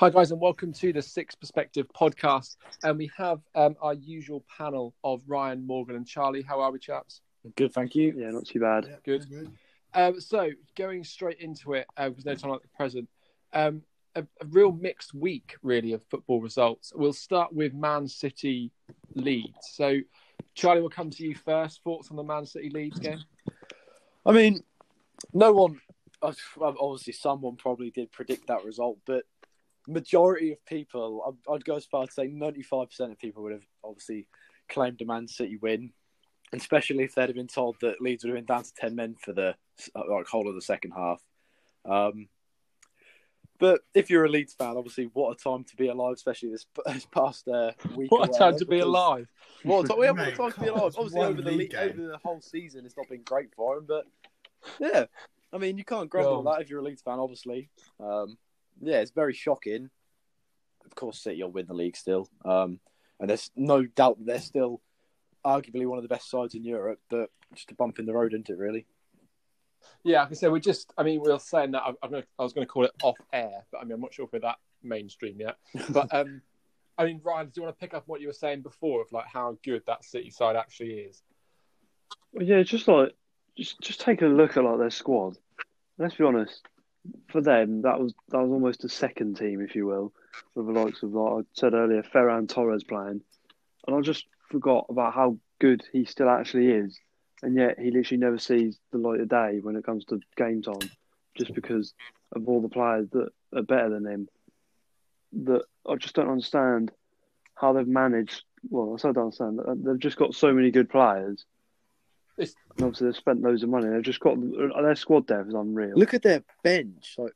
Hi, guys, and welcome to the Sixth Perspective podcast. And we have um, our usual panel of Ryan, Morgan, and Charlie. How are we, chaps? Good, thank you. Yeah, not too bad. Good. Um, so, going straight into it, uh, because no time like the present, um, a, a real mixed week, really, of football results. We'll start with Man City Leeds. So, Charlie, we'll come to you first. Thoughts on the Man City Leeds game? I mean, no one, uh, obviously, someone probably did predict that result, but majority of people, I'd, I'd go as far to say 95% of people would have obviously claimed a Man City win, especially if they'd have been told that Leeds would have been down to 10 men for the like, whole of the second half. Um, but if you're a Leeds fan, obviously, what a time to be alive, especially this, this past uh, week. What a time to be alive. What a time, yeah, what a time to be alive. Obviously, over the league over the whole season, it's not been great for him. But yeah, I mean, you can't grumble God. at that if you're a Leeds fan, obviously. Um, yeah, it's very shocking. Of course, City will win the league still, um, and there's no doubt that they're still arguably one of the best sides in Europe. But just a bump in the road, isn't it? Really? Yeah, like I said, we're just, I mean, we are saying that, I, I'm gonna, I was going to call it off air, but I mean, I'm not sure if we're that mainstream yet. But, um, I mean, Ryan, do you want to pick up what you were saying before of like how good that City side actually is? Well, yeah, just like just just take a look at like their squad. Let's be honest. For them, that was that was almost a second team, if you will, with the likes of like I said earlier, Ferran Torres playing, and I just forgot about how good he still actually is, and yet he literally never sees the light of day when it comes to game time, just because of all the players that are better than him. That I just don't understand how they've managed. Well, I still don't understand. They've just got so many good players. It's- And obviously, they've spent loads of money. They've just got their squad depth is unreal. Look at their bench: like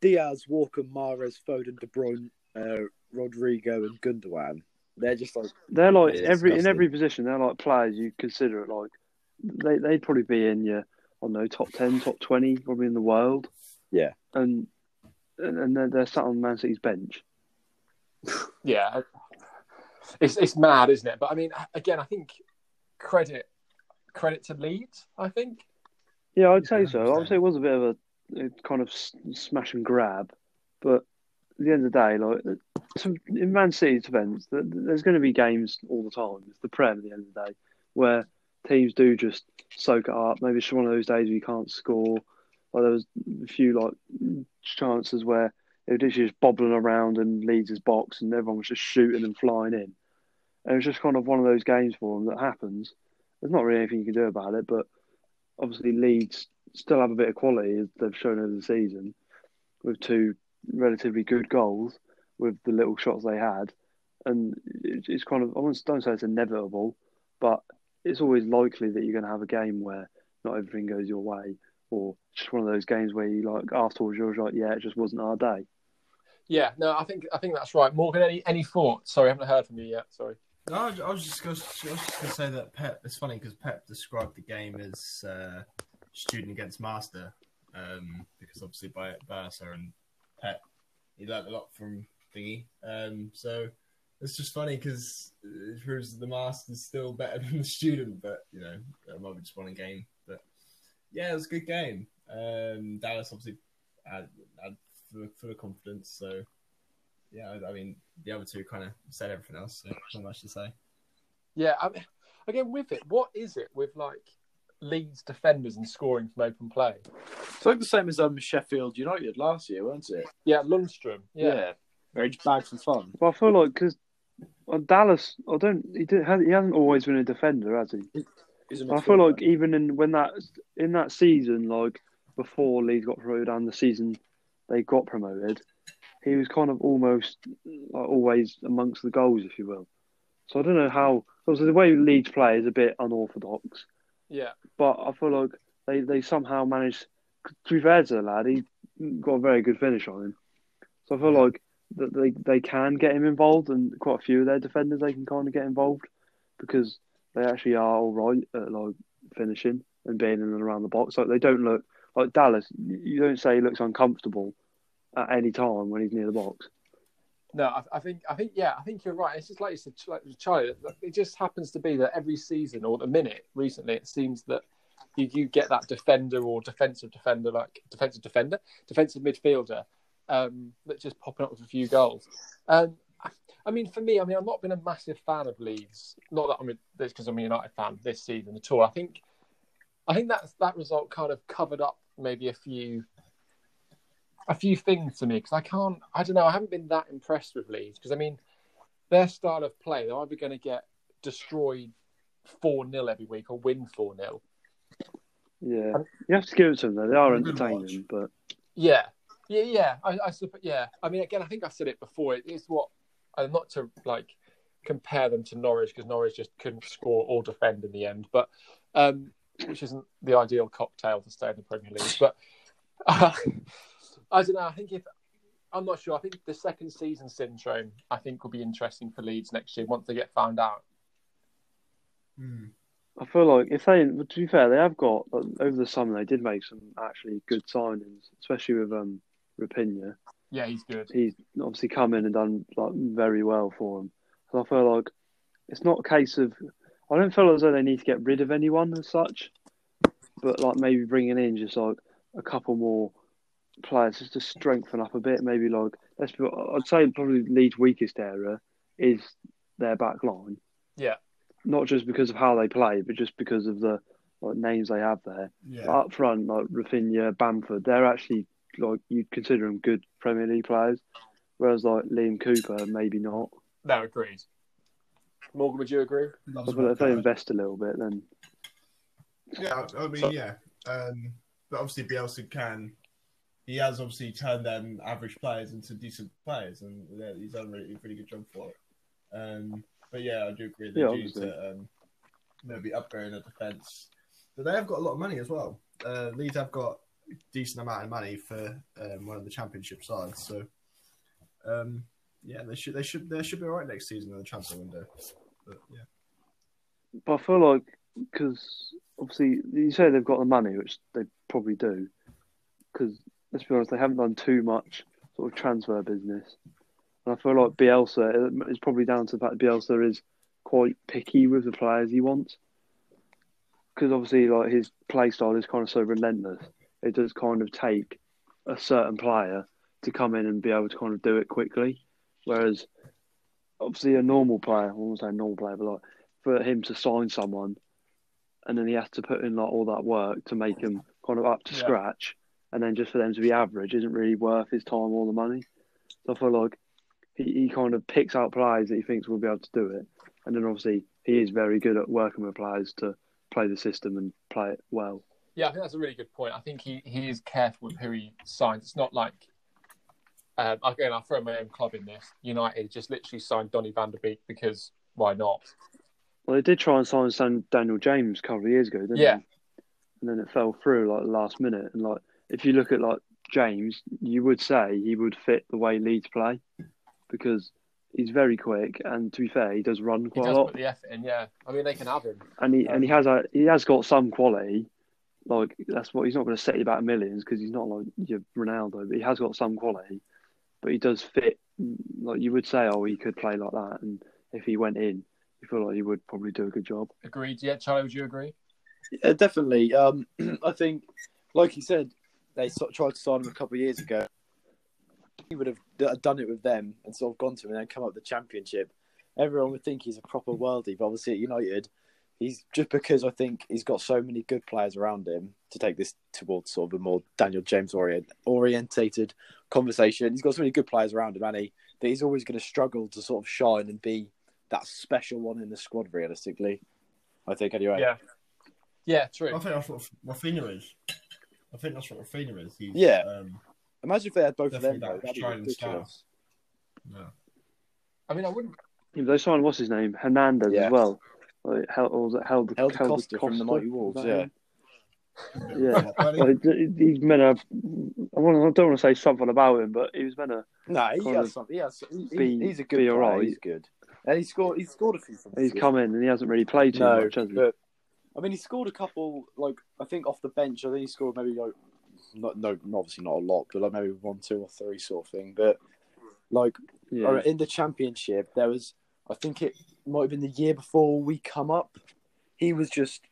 Dias, Walker, Mahrez, Foden, De Bruyne, uh, Rodrigo, and Gundogan. They're just like they're like It's every in every position. They're like players you consider it like they they'd probably be in your I don't know top ten, top twenty, probably in the world. Yeah. and and, and they're, they're sat on Man City's bench. Yeah, it's it's mad, isn't it? But I mean, again, I think credit credit to Leeds. I think. Yeah, I'd say so. 100%. Obviously, it was a bit of a, a kind of smash and grab, but at the end of the day, like uh, some, in Man City's defence, there's going to be games all the time. It's the Prem at the end of the day where teams do just soak it up. Maybe it's one of those days where you can't score. Like there was a few like chances where they were literally just bobbling around in Leeds' box, and everyone was just shooting and flying in. And it was just kind of one of those games for them that happens. There's not really anything you can do about it, but obviously Leeds still have a bit of quality as they've shown over the season with two relatively good goals with the little shots they had. And it's kind of, I don't say it's inevitable, but it's always likely that you're going to have a game where not everything goes your way or just one of those games where you like afterwards you're like, yeah, it just wasn't our day. Yeah, no, I think I think that's right. Morgan, any any thoughts? Sorry, I haven't heard from you yet. Sorry. No, I was- just going to, say that Pep. It's funny because Pep described the game as uh, student against master, um, because obviously by Barca and Pep, he learned a lot from Thingy. Um, so it's just funny because it proves that the master's still better than the student, but you know, it might be just won a game. But yeah, it was a good game. Um, Dallas obviously had, had full, full of confidence, so yeah, I, I mean, the other two kind of said everything else, so not much to say. Yeah, I mean, again with it, what is it with like Leeds defenders and scoring from open play? it's like the same as um Sheffield United last year, weren't it? Yeah, Lundstram. Yeah, where he just bagged for fun. But I feel like because Dallas, I don't, he, did, he hasn't always been a defender, has he? He's a I feel midfielder. like even in when that in that season, like before Leeds got promoted and the season they got promoted, he was kind of almost like always amongst the goals, if you will. So I don't know how. Obviously, the way Leeds play is a bit unorthodox, yeah, but I feel like they, they somehow managed. To be fair to the lad, he got a very good finish on him. So I feel like that they they can get him involved, and quite a few of their defenders they can kind of get involved because they actually are all right at like finishing and being in and around the box. Like they don't look like Dallas. You don't say he looks uncomfortable at any time when he's near the box. No, I, I think I think yeah, I think you're right. It's just like you said, like Charlie. It just happens to be that every season or the minute recently, it seems that you, you get that defender or defensive defender, like defensive defender, defensive midfielder, um, that's just popping up with a few goals. Um, I, I mean, for me, I mean, I've not been a massive fan of Leeds. Not that I'm this because I'm a United fan this season at all. I think, I think that that result kind of covered up maybe a few, a few things to me because I can't. I don't know. I haven't been that impressed with Leeds because I mean, their style of play, they're either going to get destroyed four 0 every week or win four 0 Yeah, you have to give it to them though. They are entertaining, but Yeah, yeah, yeah. I, I suppose. Yeah, I mean, again, I think I said it before. It is what, uh, not to like compare them to Norwich because Norwich just couldn't score or defend in the end, but um, which isn't the ideal cocktail to stay in the Premier League. But uh, I don't know. I think if I'm not sure. I think the second season syndrome. I think will be interesting for Leeds next year once they get found out. Hmm. I feel like if they, to be fair, they have got over the summer they did make some actually good signings, especially with um Raphinha. Yeah, he's good. He's obviously come in and done like very well for them. So I feel like it's not a case of I don't feel as though they need to get rid of anyone as such, but like maybe bringing in just like a couple more players just to strengthen up a bit. Maybe like let's be, I'd say probably Leeds' weakest area is their back line. Yeah. Not just because of how they play, but just because of the like names they have there. Yeah. Up front, like Raphinha, Bamford, they're actually like you'd consider them good Premier League players, whereas like Liam Cooper, maybe not. No, agreed. Morgan, would you agree? But if they invest a little bit, then Yeah, I I mean, So- yeah. Um, but obviously, Bielsa can. He has obviously turned them average players into decent players, and yeah, he's done a really, really good job for it. Um, but yeah, I do agree they Yeah, obviously. to um, maybe upgrading the defense. But they have got a lot of money as well. Uh, Leeds have got a decent amount of money for um, one of the championship sides, so um, yeah, they should they should they should be all right next season in the transfer window. But yeah. but I feel like because obviously you say they've got the money, which they probably do, because let's be honest, they haven't done too much sort of transfer business, and I feel like Bielsa is probably down to the fact that Bielsa is quite picky with the players he wants, because obviously like his play style is kind of so relentless. It does kind of take a certain player to come in and be able to kind of do it quickly, whereas obviously a normal player, I won't say normal player, but like for him to sign someone and then he has to put in like all that work to make him kind of up to Yeah. scratch and then just for them to be average isn't really worth his time or the money. So I feel like he, he kind of picks out players that he thinks will be able to do it. And then obviously he is very good at working with players to play the system and play it well. Yeah, I think that's a really good point. I think he, he is careful with who he signs. It's not like, um, again, I'll throw my own club in this. United just literally signed Donny van de Beek because why not? Well, they did try and sign Daniel James a couple of years ago, didn't Yeah. they? And then it fell through like the last minute. And like, if you look at like James, you would say he would fit the way Leeds play because he's very quick, and to be fair, he does run He quite does a lot, put the effort in, yeah. I mean, they can have him. and he and he has a he has got some quality. Like that's what he's not going to set you back millions because he's not like your Ronaldo, but he has got some quality. But he does fit. Like you would say, oh, he could play like that, and if he went in, you feel like he would probably do a good job. Agreed. Yeah, Charlie, would you agree? Yeah, definitely. Um, I think, like you said, they sort of tried to sign him a couple of years ago. He would have done it with them and sort of gone to him and then come up with the championship. Everyone would think he's a proper worldie, but obviously at United, he's just because I think he's got so many good players around him to take this towards sort of a more Daniel James orient, orientated conversation. He's got so many good players around him, and he that he's always going to struggle to sort of shine and be that special one in the squad. Realistically, I think anyway. Yeah. Yeah, true. I think that's what Raphinha is. I think that's what Raphinha is. He's, Yeah. Um, Imagine if they had both of them. Definitely that That'd be shining yeah. I mean, I wouldn't. Yeah, but they signed what's his name Hernandez Yeah. as well. Like, held, or was it held, Held held Costa from the Mighty Wolves, yeah. Yeah. Well, Like, he's meant to. I, want, I don't want to say something about him, but he was meant to. No, he has something. He has, he, be- he's a good be player. alright. He's good, and he scored. He scored a few from. He's the- come in and he hasn't really played too No, much, has he? but I mean, he scored a couple. Like I think off the bench, I think he scored maybe like not no, obviously not a lot, but like maybe one, two, or three sort of thing. But like yeah. or in the championship, there was I think it might have been the year before we come up. He was just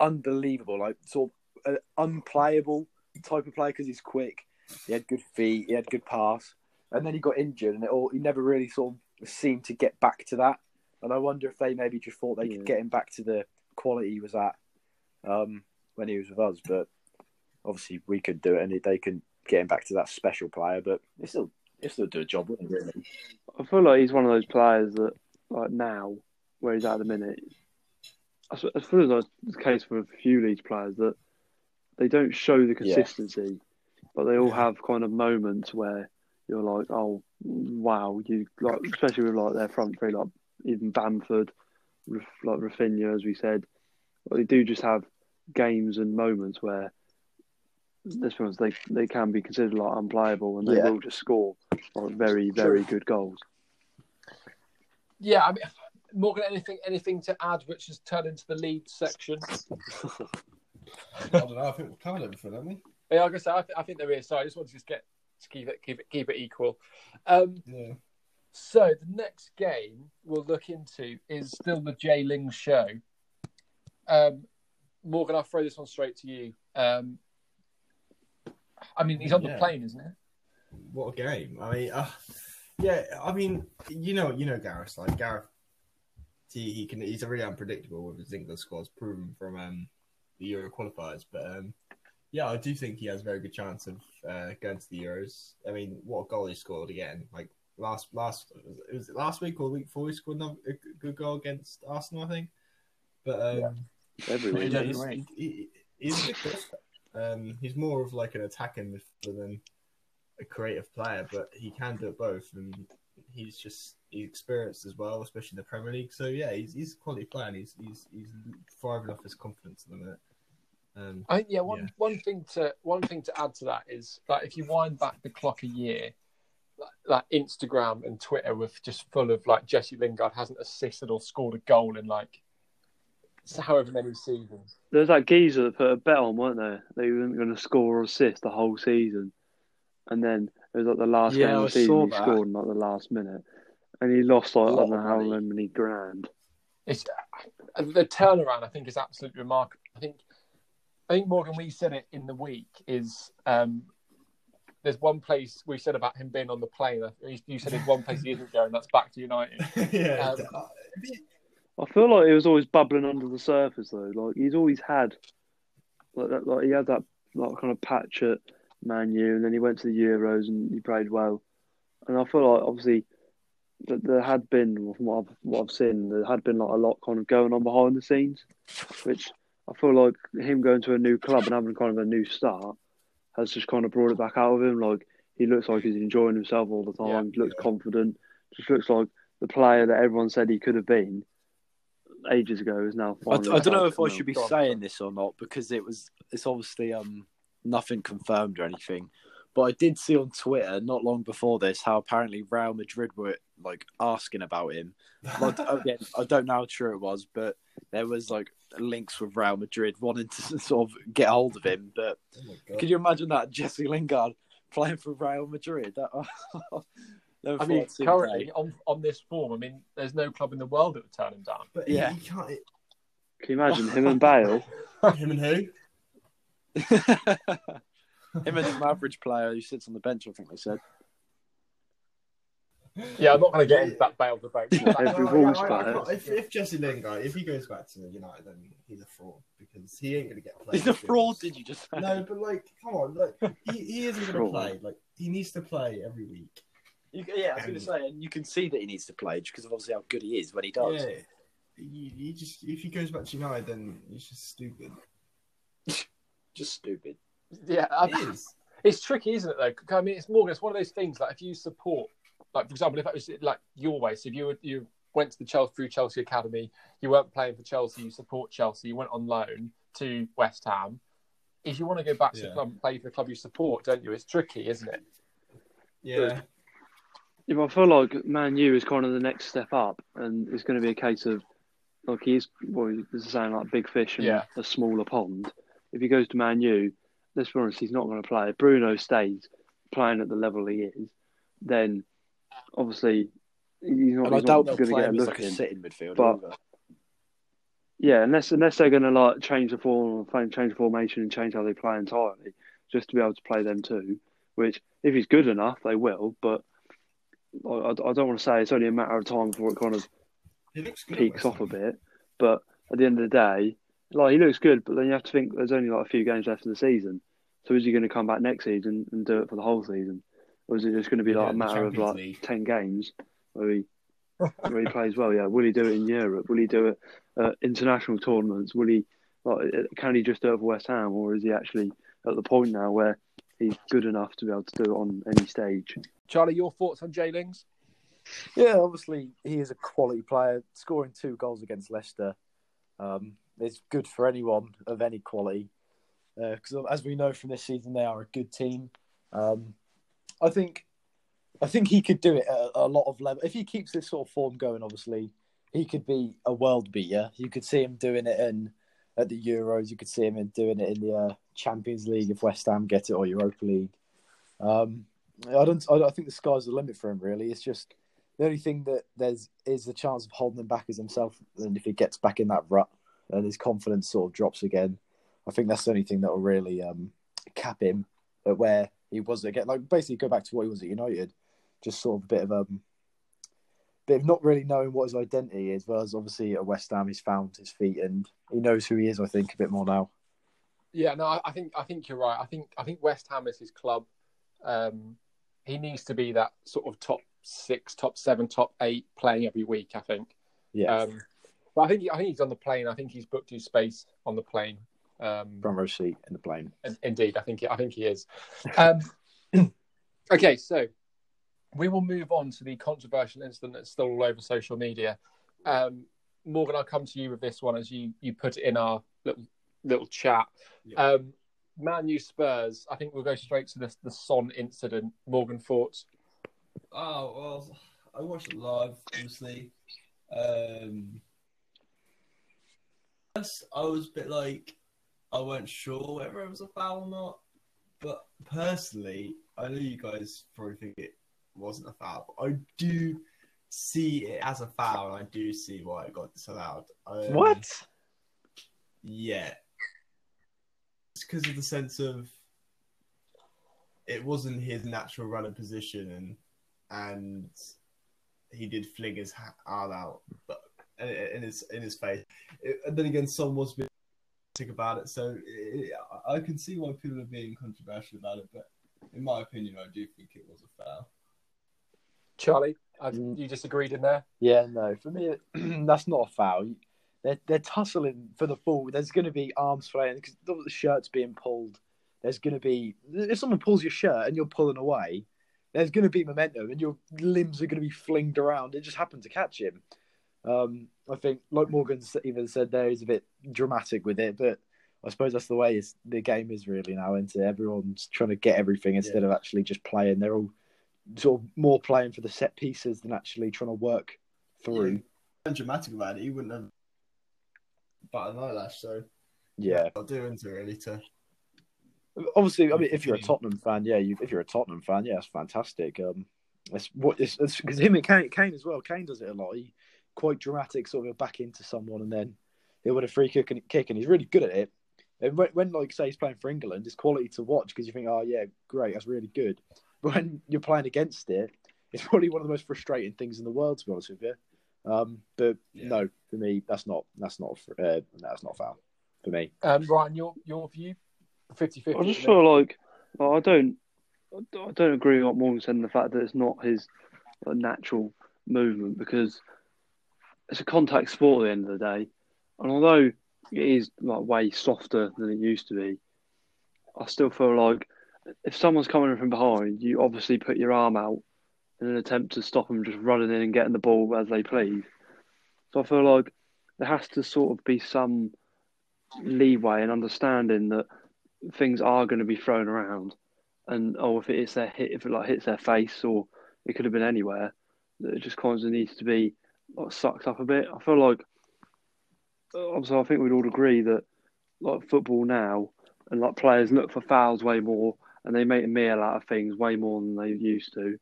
unbelievable, like sort of an unplayable type of player because he's quick. He had good feet. He had good pass, and then he got injured, and it all he never really sort of seemed to get back to that. And I wonder if they maybe just thought they Yeah. could get him back to the quality he was at um, when he was with us. But obviously, we could do it, and they can get him back to that special player. But he still, he still do a job, wouldn't? Really? I feel like he's one of those players that, like now, where he's at the minute, I feel it's the case for a few Leeds players that they don't show the Yeah. consistency, but they all Yeah. have kind of moments where you're like, oh wow, you like, especially with like their front three, like even Bamford, like Raphinha, as we said, they do just have games and moments where. This ones they they can be considered like unplayable and they Yeah. will just score like very very good goals. Yeah, I mean, Morgan, anything anything to add, which has turned into the lead section? I don't know. I think we've covered everything, haven't we? Yeah, like I said, I, th- I think there is. So I just want to just get to keep it keep it keep it equal. Um, Yeah. So the next game we'll look into is still the Jay Ling show. Um, Morgan, I'll throw this one straight to you. Um, I mean, he's on the plane, isn't it? What a game! I mean, uh, yeah. I mean, you know, you know, Gareth. Like Gareth, he, he can. He's a really unpredictable with his England squad's proven from um, the Euro qualifiers. But um, yeah, I do think he has a very good chance of uh, going to the Euros. I mean, what a goal he scored again! Like last last was it last week or the week before he scored another, a good goal against Arsenal, I think. But um, Every week, yeah, he's, he? he, he- he's a good. Um, he's more of like an attacking midfielder than a creative player, but he can do it both, and he's just he's experienced as well, especially in the Premier League. So yeah, he's he's a quality player, and he's he's he's thriving off his confidence at the minute. Um, I think yeah. One Yeah. one thing to one thing to add to that is that if you wind back the clock a year, like, Instagram and Twitter were just full of like Jesse Lingard hasn't assisted or scored a goal in like however many seasons. There was that geezer that put a bet on, weren't there? They weren't going to score or assist the whole season, and then it was like the last Yeah, game of I the season he that. scored in like the last minute, and he lost like I don't know how many grand. It's the turnaround. I think is absolutely remarkable. I think I think Morgan, we said it in the week is. Um, there's one place we said about him being on the plane. You said there's one place he isn't going. That's back to United. yeah, Um, I feel like it was always bubbling under the surface though. Like he's always had, like that, like he had that like kind of patch at Man U, and then he went to the Euros and he played well. And I feel like obviously that there had been, from what I've, what I've seen, there had been like a lot kind of going on behind the scenes, which I feel like him going to a new club and having kind of a new start has just kind of brought it back out of him. Like he looks like he's enjoying himself all the time. Yeah, looks yeah. confident. Just looks like the player that everyone said he could have been ages ago is now. I, I don't know if I should be Go saying this or not because it was it's obviously um nothing confirmed or anything. But I did see on Twitter not long before this how apparently Real Madrid were like asking about him. Like, again, I don't know how true it was, but there was like links with Real Madrid wanting to sort of get hold of him. But oh my can you imagine that Jesse Lingard playing for Real Madrid? That, I mean, thought I'd see him currently play. on on this form, I mean, there's no club in the world that would turn him down. But Yeah. yeah, he can't. Can you imagine him and Bale? Him and who? Him and an average player who sits on the bench. I think they said. Yeah, I'm not going to get into that bail debate. Every No, Wolves I- I- player. If, if Jesse Lingard, if he goes back to United, then he's a fraud because he ain't gonna get played. He's a fraud, did you just say? No, but like, come on, like he, he isn't gonna play. Like he needs to play every week. You, yeah, I was going to say, and you can see that he needs to play because of obviously how good he is when he does. Yeah, you, you just if he goes back to United, then he's just stupid. Just stupid. Yeah, He I, is. it's tricky, isn't it? Though, I mean, it's Morgan. It's one of those things. Like, if you support, like for example, if it was like your way, so if you were, you went to the Chelsea through Chelsea academy, you weren't playing for Chelsea, you support Chelsea, you went on loan to West Ham. If you want to go back to the club and play for the club you support, don't you? It's tricky, isn't it? Yeah, Yeah, but I feel like Man U is kind of the next step up, and it's going to be a case of like he's well, this is saying like big fish in Yeah. a smaller pond. If he goes to Man U, let's be honest, he's not going to play. If Bruno stays playing at the level he is, then obviously he's not, And I he's doubt not going to get a him as look like a in. sitting midfielder. But- either. Yeah, unless unless they're going to like change the form, change the formation, and change how they play entirely, just to be able to play them too, Which, if he's good enough, they will. But I, I I don't want to say it's only a matter of time before it kind of He looks good. at peaks off a bit. But at the end of the day, like he looks good, but then you have to think there's only like a few games left in the season. So is he going to come back next season and do it for the whole season, or is it just going to be like Yeah, a matter of like League. ten games where he where he plays well? Yeah, will he do it in Europe? Will he do it at international tournaments? Will he like can he just do it for West Ham, or is he actually at the point now where he's good enough to be able to do it on any stage? Charlie, your thoughts on Jay Lings? Yeah, obviously he is a quality player. Scoring two goals against Leicester um, is good for anyone of any quality. Because as we know from this season, they are a good team. Um, I think, I think he could do it at a, lot of level. If he keeps this sort of form going, obviously he could be a world beater. You could see him doing it in at the Euros. You could see him in doing it in the uh, Champions League if West Ham get it or Europa League. Um, I don't. I think the sky's the limit for him. Really, it's just the only thing that there's is the chance of holding him back is himself. And if he gets back in that rut and his confidence sort of drops again, I think that's the only thing that will really um, cap him at where he was again. Like basically go back to what he was at United, just sort of a bit of um, bit of not really knowing what his identity is. Whereas obviously at West Ham he's found his feet and he knows who he is. I think a bit more now. Yeah, no, I, I think I think you're right. I think I think West Ham is his club. Um, he needs to be that sort of top six, top seven, top eight playing every week. I think. Yeah, Um, but I think I think he's on the plane. I think he's booked his space on the plane. Um, front row seat in the plane. in- indeed, I think I think he is. Um, okay, so we will move on to the controversial incident that's still all over social media. Um, Morgan, I'll come to you with this one as you you put it in our little little chat. Yeah. Um, Man U Spurs. I think we'll go straight to the the Son incident. Morgan thoughts. Oh well, I watched it live, obviously. Um, yes, I was a bit like I weren't sure whether it was a foul or not, but personally, I know you guys probably think it wasn't a foul. But I do see it as a foul, and I do see why it got disallowed. Um, What? Yeah. It's because of the sense of it wasn't his natural running position and and he did fling his arm out but in his in his face. And then again, Son was a bit sick about it, so it, I I can see why people are being controversial about it. But in my opinion, I do think it was a foul. Charlie, I, Mm. you disagreed in there. Yeah, no. For me, that's not a foul. They're they're tussling for the ball. There's going to be arms flying because the shirt's being pulled. There's going to be if someone pulls your shirt and you're pulling away, there's going to be momentum and your limbs are going to be flinged around. It just happened to catch him. Um, I think, like Morgan even said, there is a bit dramatic with it, but I suppose that's the way the game is really now. Into everyone's trying to get everything instead of actually just playing. They're all sort of more playing for the set pieces than actually trying to work through. And dramatic about it, he wouldn't have but an eyelash. So Yeah. I'll do into it really to Obviously, I mean, if you're a Tottenham fan, yeah, you, if you're a Tottenham fan, yeah, it's fantastic. Um, it's what it's because him and Kane, Kane as well. Kane does it a lot. He quite dramatic, sort of back into someone, and then he'll win a free kick and kick, and he's really good at it. And when, when like say he's playing for England, it's quality to watch because you think, oh yeah, great, that's really good. But when you're playing against it, it's probably one of the most frustrating things in the world, to be honest with you. Um, but Yeah. no, for me, that's not that's not uh, that's not a foul for me. Um, Ryan, your your view, 50-50. I just feel like well, I don't I don't agree with what Morgan said in the fact that it's not his natural movement because it's a contact sport at the end of the day, and although it is like way softer than it used to be, I still feel like if someone's coming in from behind, you obviously put your arm out in an attempt to stop them just running in and getting the ball as they please. So I feel like there has to sort of be some leeway and understanding that things are going to be thrown around, and oh, if it hits their hit, if it like hits their face, or it could have been anywhere, that it just kind of needs to be sucked up a bit. I feel like, uh, obviously, I think we'd all agree that like football now, and like players look for fouls way more, and they make a meal out of things way more than they used to,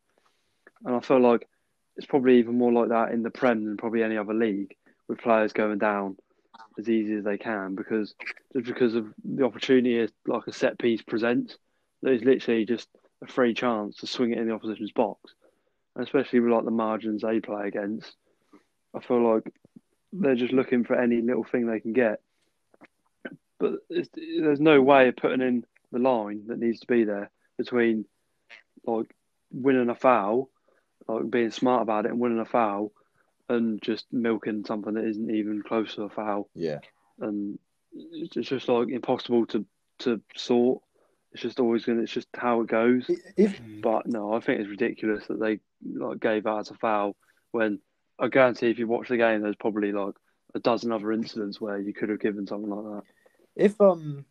and I feel like it's probably even more like that in the Prem than probably any other league, with players going down as easy as they can because just because of the opportunity like a set piece presents. That is literally just a free chance to swing it in the opposition's box, and especially with like the margins they play against. I feel like they're just looking for any little thing they can get. But it's, there's no way of putting in the line that needs to be there between like winning a foul, like being smart about it and winning a foul, and just milking something that isn't even close to a foul. Yeah. And it's just like impossible to to sort. It's just always gonna. It's just how it goes. If. But no, I think it's ridiculous that they like gave that as a foul when I guarantee if you watch the game, there's probably like a dozen other incidents where you could have given something like that. if um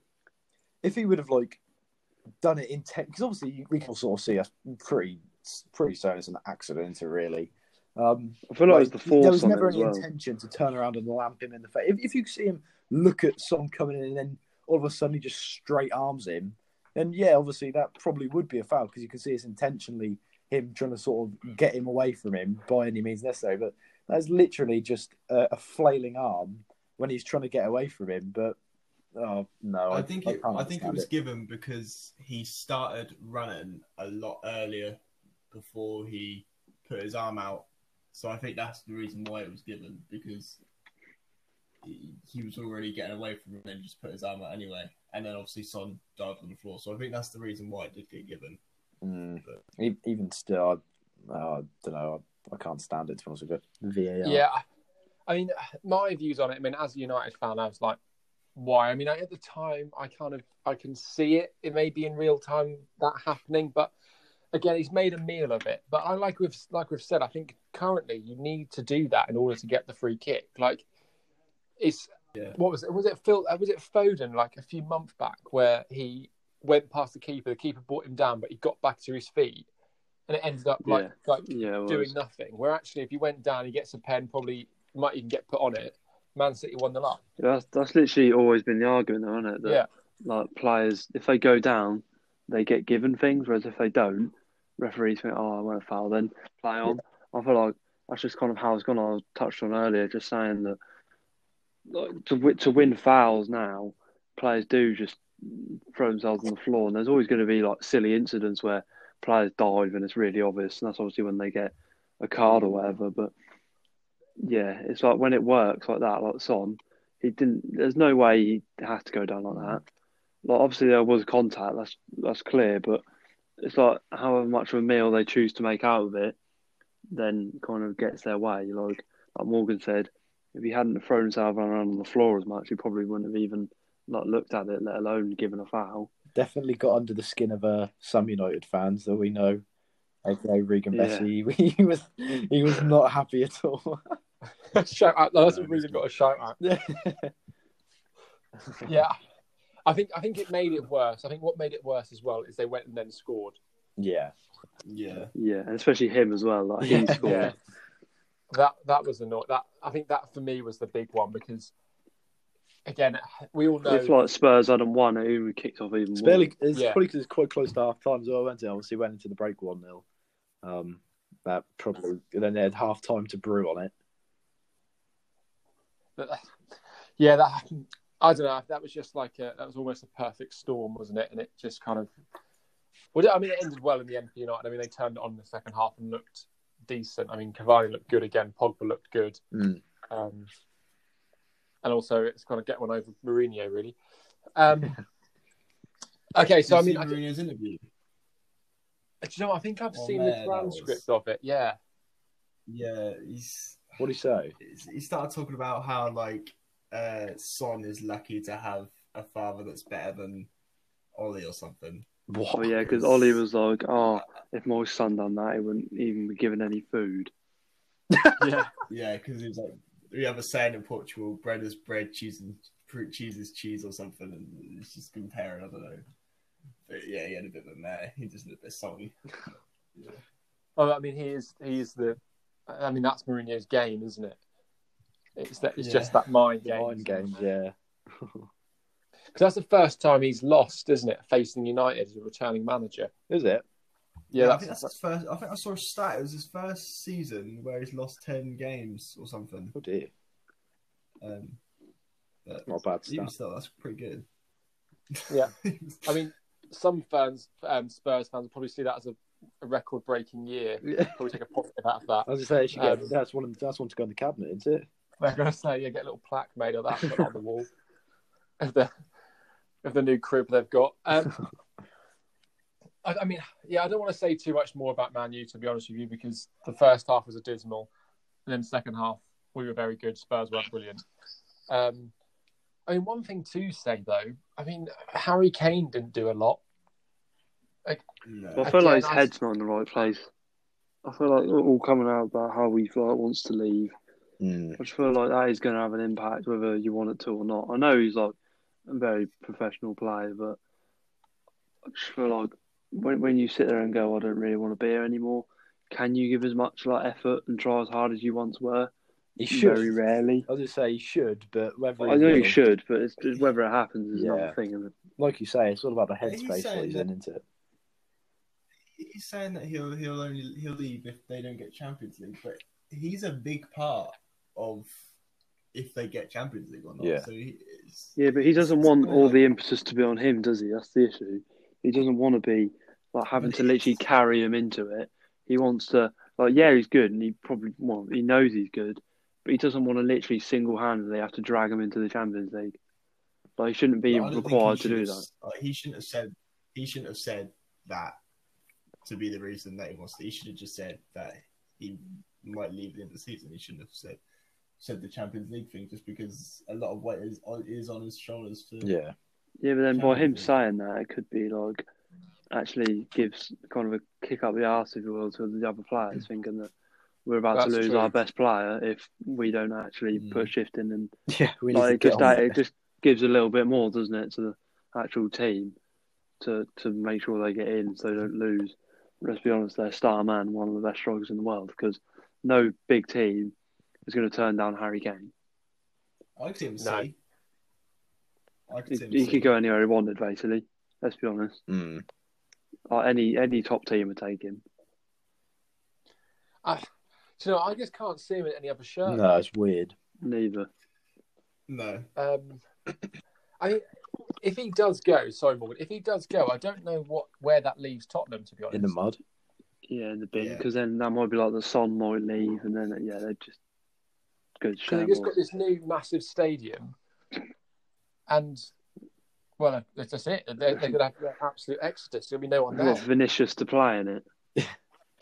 if he would have like done it in because obviously we can sort of see us pretty pretty certain it's an accident really. Um, I feel like, it's the force there was never any well. intention to turn around and lamp him in the face. If, if you see him look at Son coming in and then all of a sudden he just straight arms him, then yeah, obviously that probably would be a foul because you can see it's intentionally him trying to sort of get him away from him by any means necessary. But that's literally just a, a flailing arm when he's trying to get away from him. But oh no, I think it, can't I think it was given because he started running a lot earlier before he put his arm out. So I think that's the reason why it was given because he, he was already getting away from him and just put his arm out anyway. And then obviously Son dived on the floor. So I think that's the reason why it did get given. Mm. E- Even still, I, uh, I don't know. I, I can't stand it to be honest with you. VAR. Yeah, I mean, my views on it. I mean, as a United fan, I was like, why? I mean, at the time, I kind of I can see it. It may be in real time that happening, but again, he's made a meal of it. But I like we've like we've said, I think currently you need to do that in order to get the free kick. Like, it's Yeah. what was it? Was it Phil? uh, Was it Foden? Like a few months back, where he went past the keeper. The keeper brought him down, but he got back to his feet, and it ended up like Yeah. like Yeah, doing nothing. Where actually, if he went down, he gets a pen, probably might even get put on it. Man City won the lot. Yeah, that's that's literally always been the argument, though, isn't it? That, Yeah. Like players, if they go down, they get given things, whereas if they don't, referees think, "Oh, I want a foul," then play on. I feel like that's just kind of how it's gone. I touched on earlier, just saying that like, to to win fouls now, players do just throw themselves on the floor, and there's always going to be like silly incidents where players dive and it's really obvious, and that's obviously when they get a card or whatever. But yeah, it's like when it works like that, like Son, he didn't. There's no way he has to go down like that. Like obviously there was contact, that's that's clear, but it's like however much of a meal they choose to make out of it, then kind of gets their way. Like like Morgan said, if he hadn't thrown himself around on the floor as much, he probably wouldn't have even like looked at it, let alone given a foul. definitely got under the skin of uh, some United fans that we know, aka Regan Yeah. Bessie. He was he was not happy at all. shout out! That's the reason got a shout out. Yeah, I think I think it made it worse. I think what made it worse as well is they went and then scored. yeah, Yeah. Yeah, and especially him as well. Like he Yeah. scored. Yeah. That that was annoying. That I think that for me was the big one because again we all know If like Spurs hadn't won, it would kicked off even it's more. barely. It's Yeah. probably because it's quite close to half time as well. Went it? Obviously went into the break one 0 Um, that probably then they had half time to brew on it. But, yeah, that I don't know. That was just like a, that was almost a perfect storm, wasn't it? And it just kind of. Well, I mean, it ended well in the end for United. I mean, they turned it on in the second half and looked decent. I mean, Cavani looked good again. Pogba looked good. Mm. Um, and also, it's kind of get one over Mourinho, really. Um, okay, so I mean, see I, Mourinho's interview. do you know, I think I've Oh, seen man, the transcript was- of it. Yeah, Yeah, he's What did he say? he started talking about how like uh, Son is lucky to have a father that's better than Ole or something. Oh yeah, because Ole was like, "Oh, if my son done that, he wouldn't even be given any food." yeah. Yeah, because he was like, we have a saying in Portugal: bread is bread, cheese and fruit, cheese is cheese, or something. And it's just comparing. I don't know. But yeah, he had a bit of a mare. He just looked a bit salty. Well, oh, I mean, he is he is the. I mean, that's Mourinho's game, isn't it? It's that it's Yeah. just that mind game. Mind game. yeah. Because that's the first time he's lost, isn't it? Facing United as a returning manager. Is it? Yeah, I that's, think that's his first. I think I saw a stat. It was his first season where he's lost ten games or something. Oh dear, Um, but not a bad even still, that's pretty good. Yeah. I mean, some fans, um, Spurs fans, will probably see that as a, a record-breaking year. Yeah. Probably take a positive out of that. I was just saying, she get, Um, that's one. Of, that's one to go in the cabinet, isn't it? They're going to say, yeah, get a little plaque made of that on the wall of the of the new crib they've got. Um, I, I mean, yeah, I don't want to say too much more about Man U to be honest with you because the first half was abysmal, and then the second half we were very good. Spurs weren't brilliant. Um, I mean, one thing to say though, I mean, Harry Kane didn't do a lot. No. Well, I feel like his I- head's not in the right place. I feel like all coming out about how he feel like wants to leave. Mm. I just feel like that is going to have an impact whether you want it to or not. I know he's like a very professional player, but I just feel like when when you sit there and go, I don't really want to be here anymore. Can you give as much like effort and try as hard as you once were? He should. Very rarely. I was just say he should, but whether I know will- you should, but it's just whether it happens is Yeah. another thing. Isn't like you say, it's all about the headspace saying what he's that- in, isn't it? He's saying that he'll he'll only he'll leave if they don't get Champions League, but he's a big part of if they get Champions League or not. Yeah. So he, it's, Yeah, but he doesn't it's want all like- the emphasis to be on him, does he? That's the issue. He doesn't want to be like having to literally carry him into it. He wants to like, yeah, he's good, and he probably well, he knows he's good, but he doesn't want to literally single-handedly have to drag him into the Champions League. Like, he shouldn't be But I don't think required to do have- that. Like, he shouldn't have said he shouldn't have said that to be the reason that he wants to. He should have just said that he might leave at the end of the season. He shouldn't have said said the Champions League thing just because a lot of weight is on, is on his shoulders. For, Yeah. Yeah, but then by him Champions saying that, it could be like actually gives kind of a kick up the arse, if you will, to the other players, thinking that we're about to lose true. our best player if we don't actually Mm. put shift in and Yeah, we like, it just on it just gives a little bit more, doesn't it, to the actual team to to make sure they get in so they don't lose. Let's be honest, their star man, one of the best strikers in the world, because no big team is going to turn down Harry Kane. I could see him No. see. I could He, see him he could go anywhere he wanted, basically. Let's be honest. Mm. Like, any any top team would take him. I, you know, I just can't see him in any other shirt. No, it's weird. Neither. No, Um, I mean, if he does go, sorry Morgan, if he does go, I don't know what where that leaves Tottenham. To be honest, In the mud. Yeah, in the bin, Yeah. because then that might be like the Son might leave, and then yeah, they're just good because they just got this new massive stadium, and well, that's just it. They're, they're going to have an absolute exodus. There'll be no one We've there. Vinicius to play in it.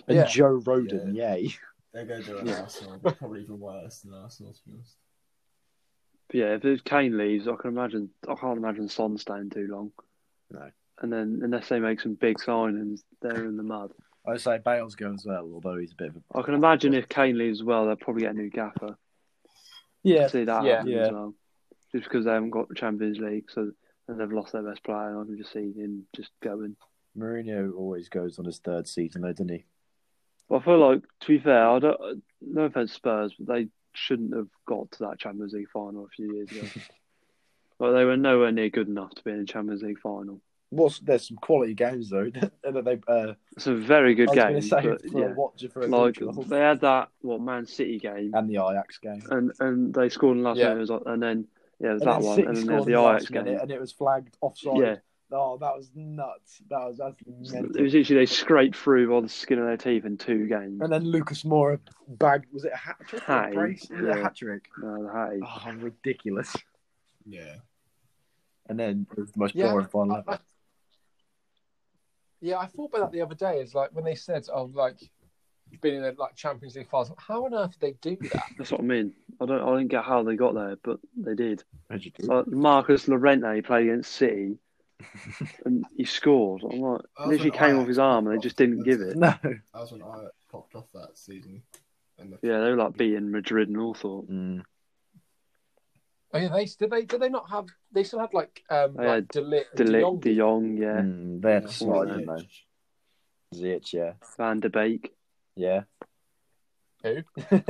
And Yeah. Joe Rodon, yay. they're going to do an Yeah. Arsenal, but probably even worse than Arsenal. To be honest. But yeah, if there's Kane leaves, I can imagine. I can't imagine Son staying too long. No. And then unless they make some big signings, they're in the mud. I'd say Bale's going as well, although he's a bit of a. I can imagine if Kane leaves as well, they'll probably get a new gaffer. Yeah. See that Yeah. happen Yeah. as well. Just because they haven't got the Champions League, so and they've lost their best player, and I can just see him just going. Mourinho always goes on his third season, though, doesn't he? I feel like, to be fair, I don't. No offense, Spurs, but they shouldn't have got to that Champions League final a few years ago. like they were nowhere near good enough to be in a Champions League final. What's there's some quality games though that they uh, It's a very good I was going game, say but yeah, a watcher for a like they had that what Man City game, and the Ajax game. and and they scored in the last Yeah. minute, it was like- and then yeah, it was And that one, and then they scored had in the the Ajax last game. and it was flagged offside. Yeah, Oh, that was nuts. That was absolutely it was literally they scraped through by the skin of their teeth in two games. And then Lucas Moura bagged. Was it a hat trick? or a Hat, brace? Was it a yeah. hat trick? No, the Hattie. Oh, ridiculous. Yeah. And then it was the most Yeah, boring final I- ever. I- yeah, I thought about that the other day. Is like when they said, "Oh, like been in a like Champions League finals." How on earth did they do that? That's what I mean. I don't, I didn't get how they got there, but they did. How'd you do? Like Marcus Llorente played against City, and he scored. I'm like, That literally came Ajax off his arm, and they just didn't give it. No. That was when I popped off that season. The, Yeah, they were like beating Madrid and all sorts. Mm. Oh yeah, they did they did they not have? They still had like um They like had De Ligt, De De Jong. De Jong, yeah, Mm, they had Yeah, to slide, yeah. didn't they? Ziyech, yeah. Van de Beek. Yeah. Who?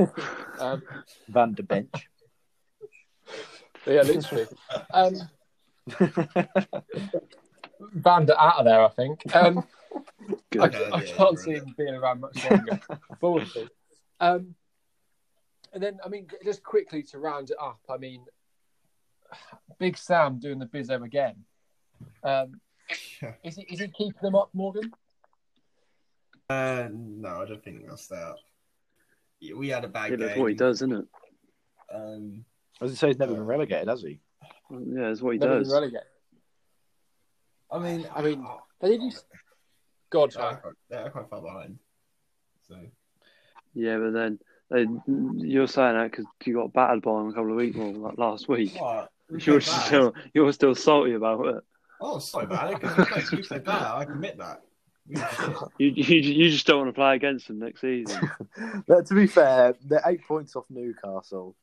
Um, Van de Bench. yeah, literally. Um, banned it out of there, I think. Um, Good. I, Yeah, I can't yeah. see him being around much longer. but. Um, and then, I mean, just quickly to round it up, I mean, Big Sam doing the bizzo again. Um, Is he is he keeping them up, Morgan? Uh, no, I don't think they'll stay We had a bad Yeah, game. that's what he does, isn't it? Um, As I say, he's never been relegated, has he? Yeah, that's what he Never does. been relegated. I mean, I mean, They did use. God, they're Charlie. quite, they're quite far behind. So Yeah, but then they, you're saying that because you got battered by him a couple of weeks, well, like last week. what? We You're still, you're still salty about it. Oh, so about it. Because we played, we bad. I admit that. We did shit. You, you, you just don't want to play against them next season. But to be fair, they're eight points off Newcastle.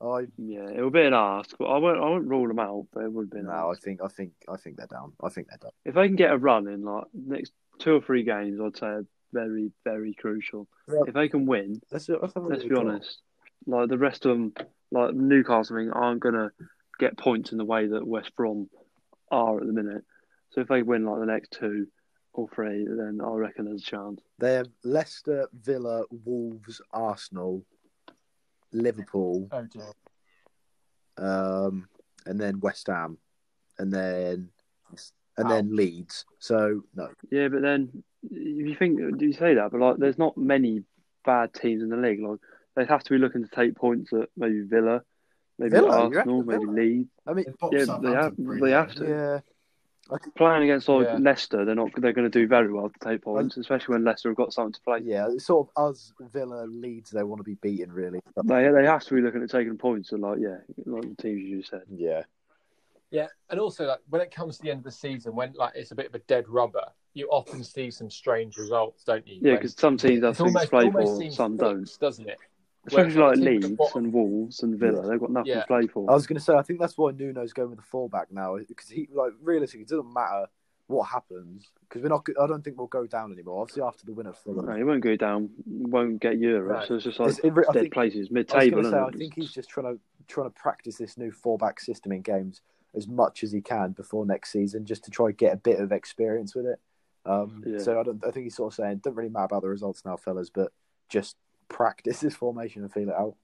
I yeah, it would be an ask. but I won't, I won't rule them out, but it would be an no, I think I think I think they're down. I think they're done. If they can get a run in like next two or three games, I'd say are very, very crucial. Yeah. If they can win, Let's, let's, let's be honest, like the rest of them, like Newcastle, I mean, aren't gonna get points in the way that West Brom are at the minute. So if they win like the next two or three, then I reckon there's a chance. They have Leicester, Villa, Wolves, Arsenal, Liverpool, Oh dear. um, and then West Ham, and then and then Leeds. So no, Yeah, but then if you think, do you say that? But like, there's not many bad teams in the league. Like, they'd have to be looking to take points at maybe Villa, maybe Villa? Arsenal, maybe Villa? Leeds. I mean, They Yeah, they have. They have to. yeah, Playing against like Yeah. Leicester, they're not. They're going to do very well to take points, especially when Leicester have got something to play. yeah. It's sort of us, Villa, Leeds. They want to be beaten, really. They they have to be looking at taking points, and like yeah, like the teams you just said. yeah, Yeah, and also like when it comes to the end of the season, when like it's a bit of a dead rubber, you often see some strange results, don't you? Yeah, because some teams have it's things to almost, play for, seems some don't. doesn't it? Especially like teams Leeds and Wolves and Villa, they've got nothing Yeah. to play for. I was going to say I think that's why Nuno's going with the fullback now because he like realistically it doesn't matter what happens because we're not. I don't think we'll go down anymore. Obviously after the win at Fulham. No, he won't go down, won't get Europe, Right. so it's just like It's- it re- I dead think- places, I was mid-table. going to say, I think he's just trying to trying to practice this new fullback system in games as much as he can before next season, just to try and get a bit of experience with it. Um, Yeah. So I don't. I think he's sort of saying, "Don't really matter about the results now, fellas, but just practice this formation and feel it out."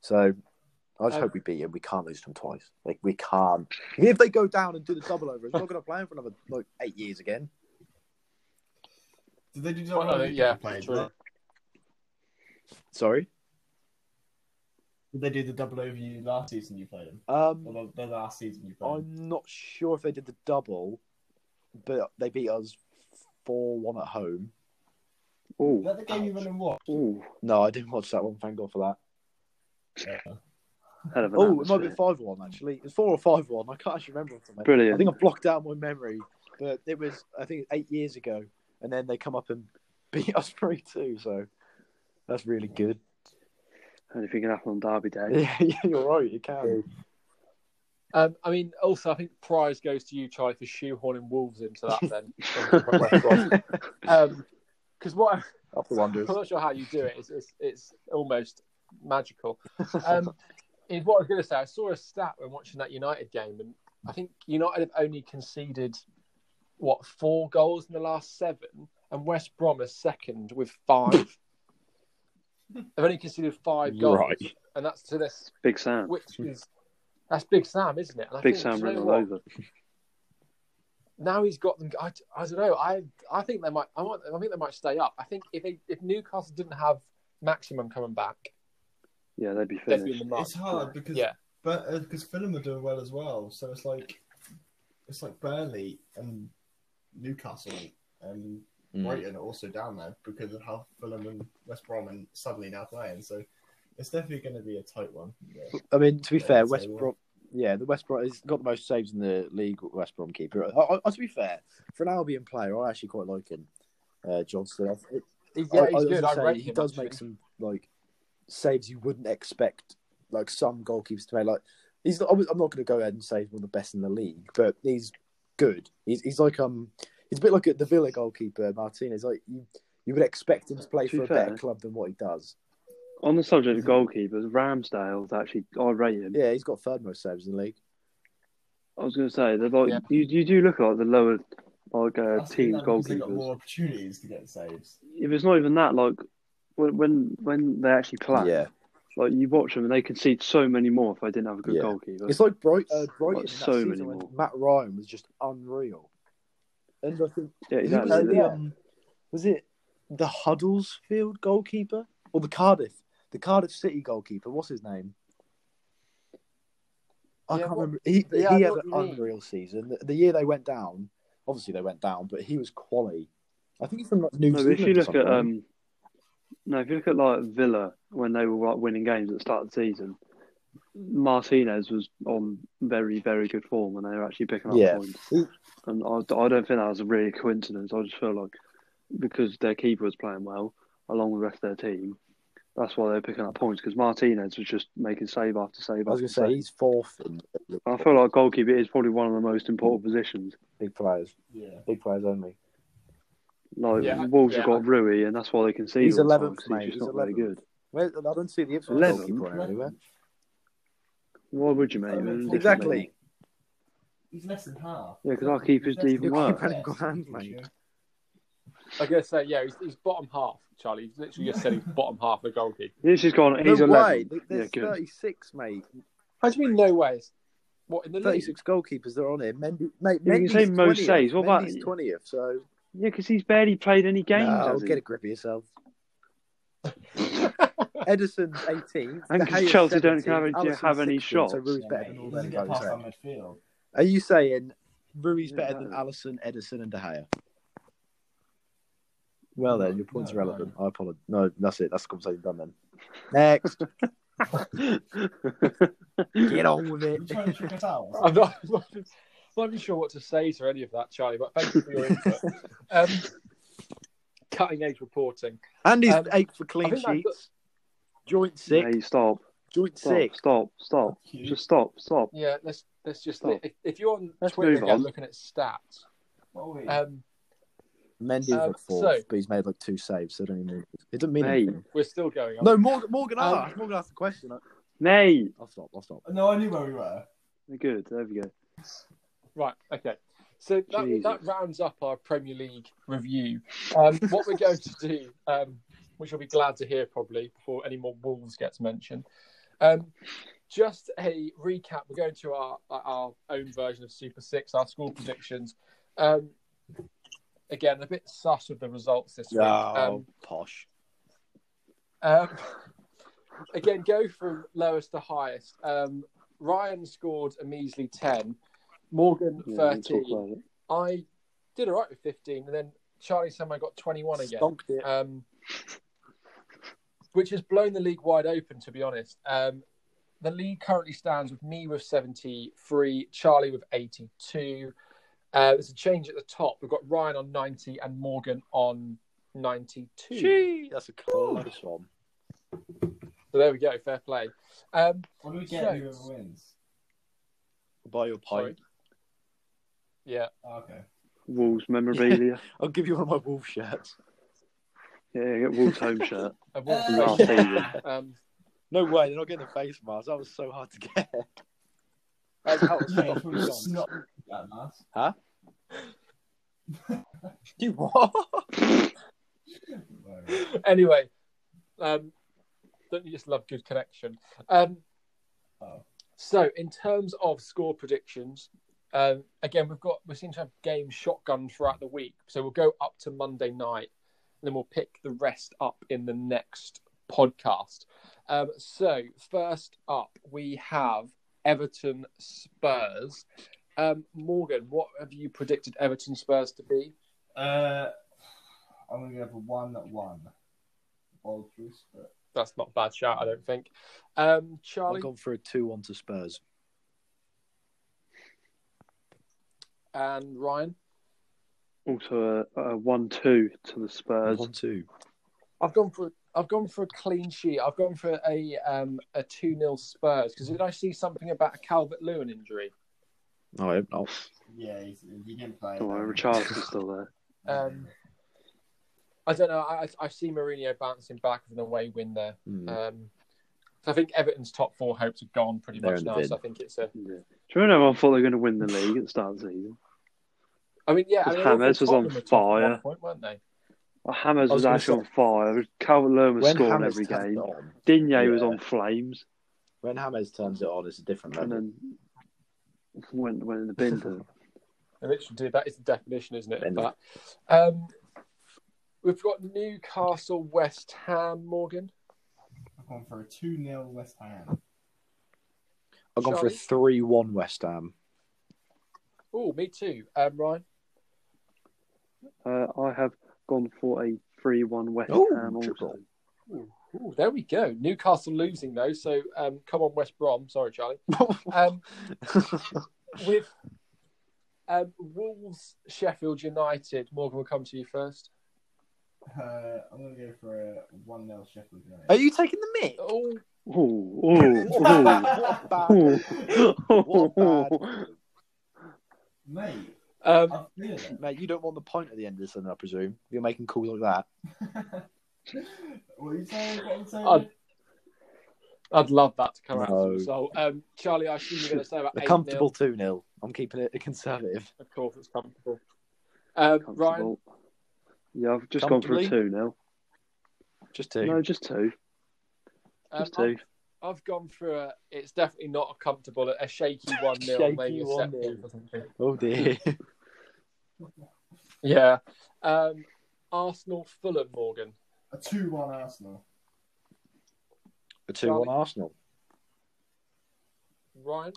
So I just Um, hope we beat him. We can't lose to them twice. Like we can't. If they go down and do the double over, we're not going to play him for another like eight years again. Did they do Well, double overview yeah, you played? true. Sorry. Did they do the double overview last season you played them? Um, Or the, the last season you played them? I'm not sure if they did the double, but they beat us four one at home. Is that the game you went and watched? ooh, No, I didn't watch that one. Thank God for that. Yeah. hell of an Oh, it might be atmosphere. five one actually. It's four or five one. I can't actually remember off the top of my head. Brilliant. I think I've blocked out my memory, but it was I think eight years ago, and then they come up and beat us three two. So that's really good. Anything can happen on Derby Day. Yeah, yeah, you're right. You can. Um, I mean, also I think prize goes to you, Charlie, for shoehorning Wolves into that. Then, because what I- Off the wonders. I'm not sure how you do it. It's it's, it's almost magical. Um, is what I was going to say. I saw a stat when watching that United game, and I think United have only conceded what four goals in the last seven, and West Brom is second with five. They've only conceded five goals, Right. and that's to this, Big Sam. which is that's Big Sam, isn't it? And I Big Sam do you ran know all over. Now he's got them. I, I don't know. I I think they might. I, want, I think they might stay up. I think if they, if Newcastle didn't have maximum coming back, Yeah, they'd be they'd be finished. in the. It's hard because Yeah. but uh, because Fulham are doing well as well, so it's like it's like Burnley and Newcastle and Mm. Brighton are also down there because of how Fulham and West Brom and suddenly now playing. So it's definitely going to be a tight one. Yeah. I mean, to be Yeah, fair, West one. Brom. Yeah, the West Brom has got the most saves in the league. West Brom keeper. I, I, to be fair, for an Albion player, I actually quite like him. Uh, Johnstone. I- it- I- yeah, I he's was good. I say, he him. does actually. make some like saves you wouldn't expect, like some goalkeepers to make. Like he's not, I'm not going to go ahead and say he's one of the best in the league, but he's good. He's he's like um he's a bit like the Villa goalkeeper Martinez. Like you, you would expect him to play To for a better club than what he does. On the subject of goalkeepers, Ramsdale's actually, I rate him. Yeah, he's got third most saves in the league. I was going to say, they're like, Yeah. you, you do look at like the lower like uh, That's- teams that they've got goalkeepers. more opportunities to get saves. If it's not even that, like when when, when they actually play, Yeah, like you watch them and they concede so many more if they didn't have a good Yeah. goalkeeper. it's like Bright, uh, Brighton. Like, in that so season many when more. Mat Ryan was just unreal. And I think Yeah, who exactly. was, it, the, Yeah. um, was it the Huddersfield goalkeeper or the Cardiff, the Cardiff City goalkeeper? What's his name? I Yeah, can't what- remember. He, Yeah, he had an you mean. unreal season. The, the year they went down, obviously they went down, but he was quality. I think he's from like, New No, Zealand. if you look at um, no, if you look at like Villa when they were like winning games at the start of the season, Martinez was on very very good form when they were actually picking up Yeah. points. And I, I don't think that was a really coincidence. I just feel like because their keeper was playing well along with the rest of their team, that's why they're picking up points. Because Martinez was just making save after save I was going to say he's fourth in I feel like goalkeeper is probably one of the most important mm. positions. big players, Yeah. big players only. Like Yeah, Wolves yeah. have got Rui, and that's why they concede. He's all the 11th, time, 'cause mate. He's He's just not very good. Where, I don't see the Ipswich Eleven? goalkeeper anywhere. Why would you, mate? Exactly. He's less than half. Yeah, because our keeper's He's less even than worse. half. Keeper grand, mate. I guess say yeah, he's, he's bottom half, Charlie. He's literally just said he's bottom half of the goalkeeper. He's just gone. He's no way. There's Yeah, good. 36, mate. How do you mean no ways? What in the league? 36 goalkeepers that are on here. Mendy, mate, Yeah, you Mendy's can say most 20th. saves. What about- Mendy's 20th, so Yeah, because he's barely played any games. no, has he? get a grip of yourself. Ederson's 18. And De 'cause Gea's Chelsea don't have any- have any 16th, shots. So Rui's Yeah, better than all them guys. our right? midfield. Are you saying Rui's Yeah, better than. Alisson, Edison, and De Gea? Well, then, your point's No, irrelevant. I apologize. No, that's it. That's the conversation done then. Next. Get on with Are you it. to trick out? I'm not, I'm not, not even sure what to say to any of that, Charlie. But thank you for your input. um, cutting edge reporting. And he's Um, eight for clean think that's- sheets. Joint six. Hey, stop. Joint Stop. six. Stop. Stop. Just stop. Stop. Yeah, let's let's just Stop. if, if you're on Let's Twitter again looking at stats, What are we? um, Mendy's Um, like fourth, so- but he's made like two saves, so it don't even. It doesn't mean Hey. anything. we're still going on. No, Morgan. Morgan Um, asked. Morgan asked the question. Nay. I'll stop. I'll stop. no, I knew where we were. Good. There we go. Right. Okay. So that, Jesus. that rounds up our Premier League review. Um, what we're going to do, um, which you'll be glad to hear probably before any more Wolves gets mentioned, um, just a recap. We're going to our our own version of Super Six, our score predictions. Um, again, a bit sus with the results this week. Oh, Um, posh. um, again, go from lowest to highest. Um, Ryan scored a measly 10, Morgan Yeah, 13. I did all right with 15, and then Charlie somehow got 21 again, um, which has blown the league wide open, to be honest. Um, the league currently stands with me with 73, Charlie with 82. Uh, there's a change at the top. We've got Ryan on 90 and Morgan on 92. Gee, that's a close one. So there we go, fair play. Um, What do we get So- whoever wins? Buy your sorry. Yeah, Oh, okay. Wolves memorabilia. I'll give you one of my wolf shirts. yeah, get Wolves home shirt. I will Uh, Last say- season. um, No way, they're not getting a face mask. That was so hard to get. That's how it's Yeah, not it's probably that mask. Huh? You what? Anyway, um, don't you just love good connection? Um, Oh. So, in terms of score predictions, um, again, we've got we seem to have games shotgun throughout the week, so we'll go up to Monday night, and then we'll pick the rest up in the next podcast. Um, so, first up, we have Everton Spurs. Um, Morgan, what have you predicted Everton Spurs to be? Uh, I'm going to go for one at one. Bold truth, but That's not a bad shout, I don't think. Um, I've gone for a 2 1 to Spurs. and Ryan. Also a, a one-two to the Spurs. 1 2. I've gone for I've gone for a clean sheet. I've gone for a um a two 0 Spurs because did I see something about a Calvert Lewin injury? No, I hope not. yeah, he's, he didn't play. Oh, Richarlison's still there. Um, I don't know. I I see Mourinho bouncing back with an away win there. Hmm. Um, so I think Everton's top four hopes are gone pretty They're much now. bin. So I think it's a. Yeah. Do you remember everyone thought they were going to win the league at the start of the season? I mean, yeah. I mean, Hammers was on Tottenham at fire. point, weren't they? Well, Hammers I was was gonna actually say- on fire. Calvert Lewin was When scoring Hammers every game. it on, Digne was on flames, when Hammers turns it on, it's a different and level. then went went in the bin. To, I literally do. That is the definition, isn't it? of that? Um, we've got Newcastle, West Ham, Morgan. I've gone for a 2 0 West Ham. I've gone for a Charlie? three-one West Ham. Oh, me too. Um, Ryan. Uh, I have gone for a 3 1 West Ooh, Ham triple. also. Ooh, ooh, there we go. Newcastle losing though, so um, come on, West Brom. Sorry, Charlie. Um, with um, Wolves, Sheffield United. Morgan will come to you first. Uh, I'm going to go for a 1 0 Sheffield United. Are you taking the mic? Oh, Ooh, ooh, What ooh. What bad. Mate, um, I feel it. Mate, you don't want the point at the end of this, then, I presume. You're making calls like that. what are you saying? What are you saying? I'd- I'd love that to come out as a No. result. Um, Charlie, I assume you're going to say about A eight comfortable 2 0. I'm keeping it conservative. Of course, it's comfortable. Um, Ryan, Yeah, I've just gone for a 2 now. Just 2. No, just two. um, Just two. I've, I've gone for a. It's definitely not a comfortable, a shaky one 0 Shaky maybe 1-0. set piece or something. Oh, dear. Yeah. Um, Arsenal, Fulham, Morgan. A 2 1 Arsenal. A 2 1 Arsenal. Ryan,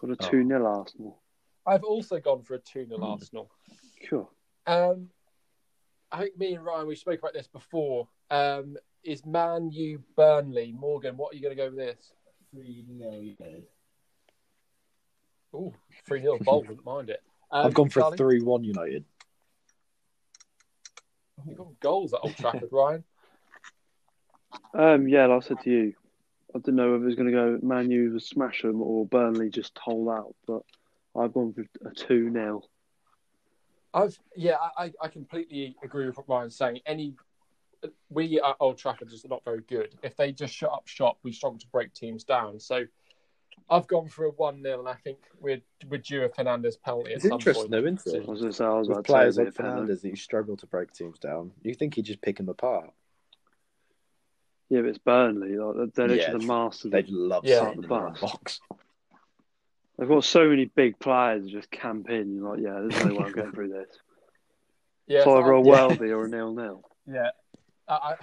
Got a Oh. 2 0 Arsenal. I've also gone for a 2 0 Hmm. Arsenal. Sure. Um, I think me and Ryan, we spoke about this before. Um, is Man U Burnley? Morgan, what are you going to go with this? 3 0 United. Ooh, 3 0. Bold, wouldn't mind it. Um, I've gone for Charlie? a 3 1 United. You've got goals at Old Trafford, Ryan. Um, yeah, like I said to you, I didn't know if it was going to go Man U would smash them or Burnley just hold out, but I've gone for a 2 0. I've yeah, I, I completely agree with what Ryan's saying. Any we at Old Trafford is not very good. If they just shut up shop, we struggle to break teams down. So I've gone for a one 0 and I think we're we're due a Fernandes penalty at It's some interesting, point. though, isn't I it? was going to say, I was With players like it'd be a penalty. Fernandes that you struggle to break teams down, you think he'd just pick them apart. Yeah, but it's Burnley. Like, they're Yeah, literally the masters. They'd love Yeah. sitting in their own box. They've got so many big players just camp in. You're like, yeah, there's no way I'm getting through this. Yeah, it's so either a I'll- Welby or a nil nil. yeah. I, I,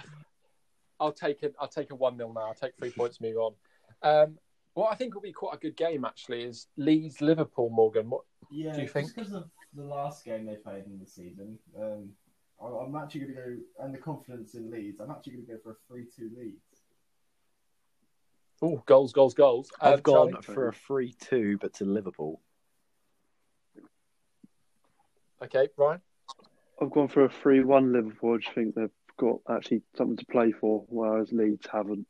I'll take it. I'll take a one 0 now. I'll take three points. Move on. Um, what I think will be quite a good game actually is Leeds Liverpool. Morgan, what? Yeah, Do you think? just because of the last game they played in the season, um, I- I'm actually going to go, and the confidence in Leeds, I'm actually going to go for a 3 2 Leeds. Oh, goals, goals, goals. Um, I've gone Charlie? for a 3 2, but to Liverpool. Okay, Ryan. I've gone for a 3 1 Liverpool. I just think they've got actually something to play for, whereas Leeds haven't.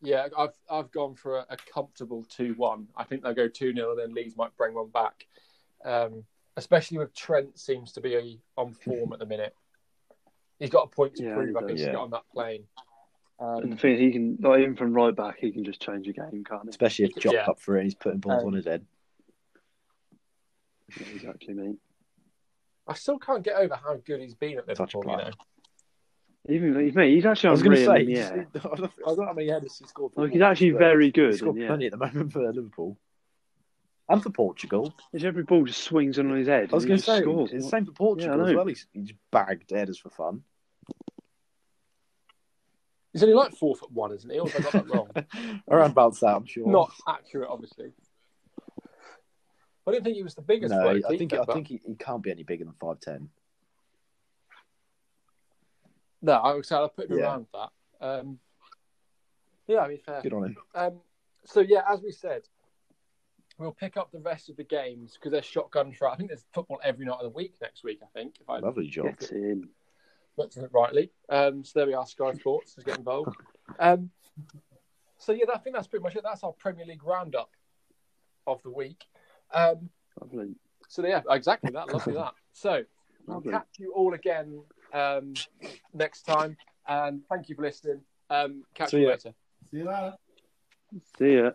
Yeah, I've I've gone for a, a comfortable two one. I think they'll go two 0 and then Leeds might bring one back. Um, especially with Trent seems to be on form at the minute. He's got a point to Yeah, prove. he I think does. to Yeah. get on that plane. And Um, the thing is, he can, like, even from right back, he can just change a game, can't he? Especially if Jota Yeah. up for it, he's putting balls Um, on his head. Yeah, exactly, mate. I still can't get over how good he's been at Such a Liverpool. You know, Even mate, he's actually I was going to say, in the you air. see- I don't I don't know how many headers he scored. for he's actually very good scored in the plenty at the moment for Liverpool. And for Portugal. His every ball just swings in on his head. I was going to say, scores. it's the same for Portugal Yeah, as well. He's, he's bagged headers for fun. he's only like four foot one, isn't he? Or have I got that wrong? Around about that, I'm sure. Not accurate, obviously. I didn't think he was the biggest. no, I think I think he, he can't be any bigger than five ten. No. I would say I'll put him Yeah. around that. Um, yeah, I mean, fair. Good on him. Um, so yeah, as we said, we'll pick up the rest of the games because there's shotgun for. I think there's football every night of the week next week. I think if I Lovely job. Get in. looked at it rightly. Um, so there we are. Sky Sports is getting involved. Um, so yeah, I think that's pretty much it. That's our Premier League roundup of the week. Um, Lovely. so yeah, exactly that. Lovely that. So we'll catch you all again um, next time. And thank you for listening. Um, catch See you ya. later. See you later. See ya.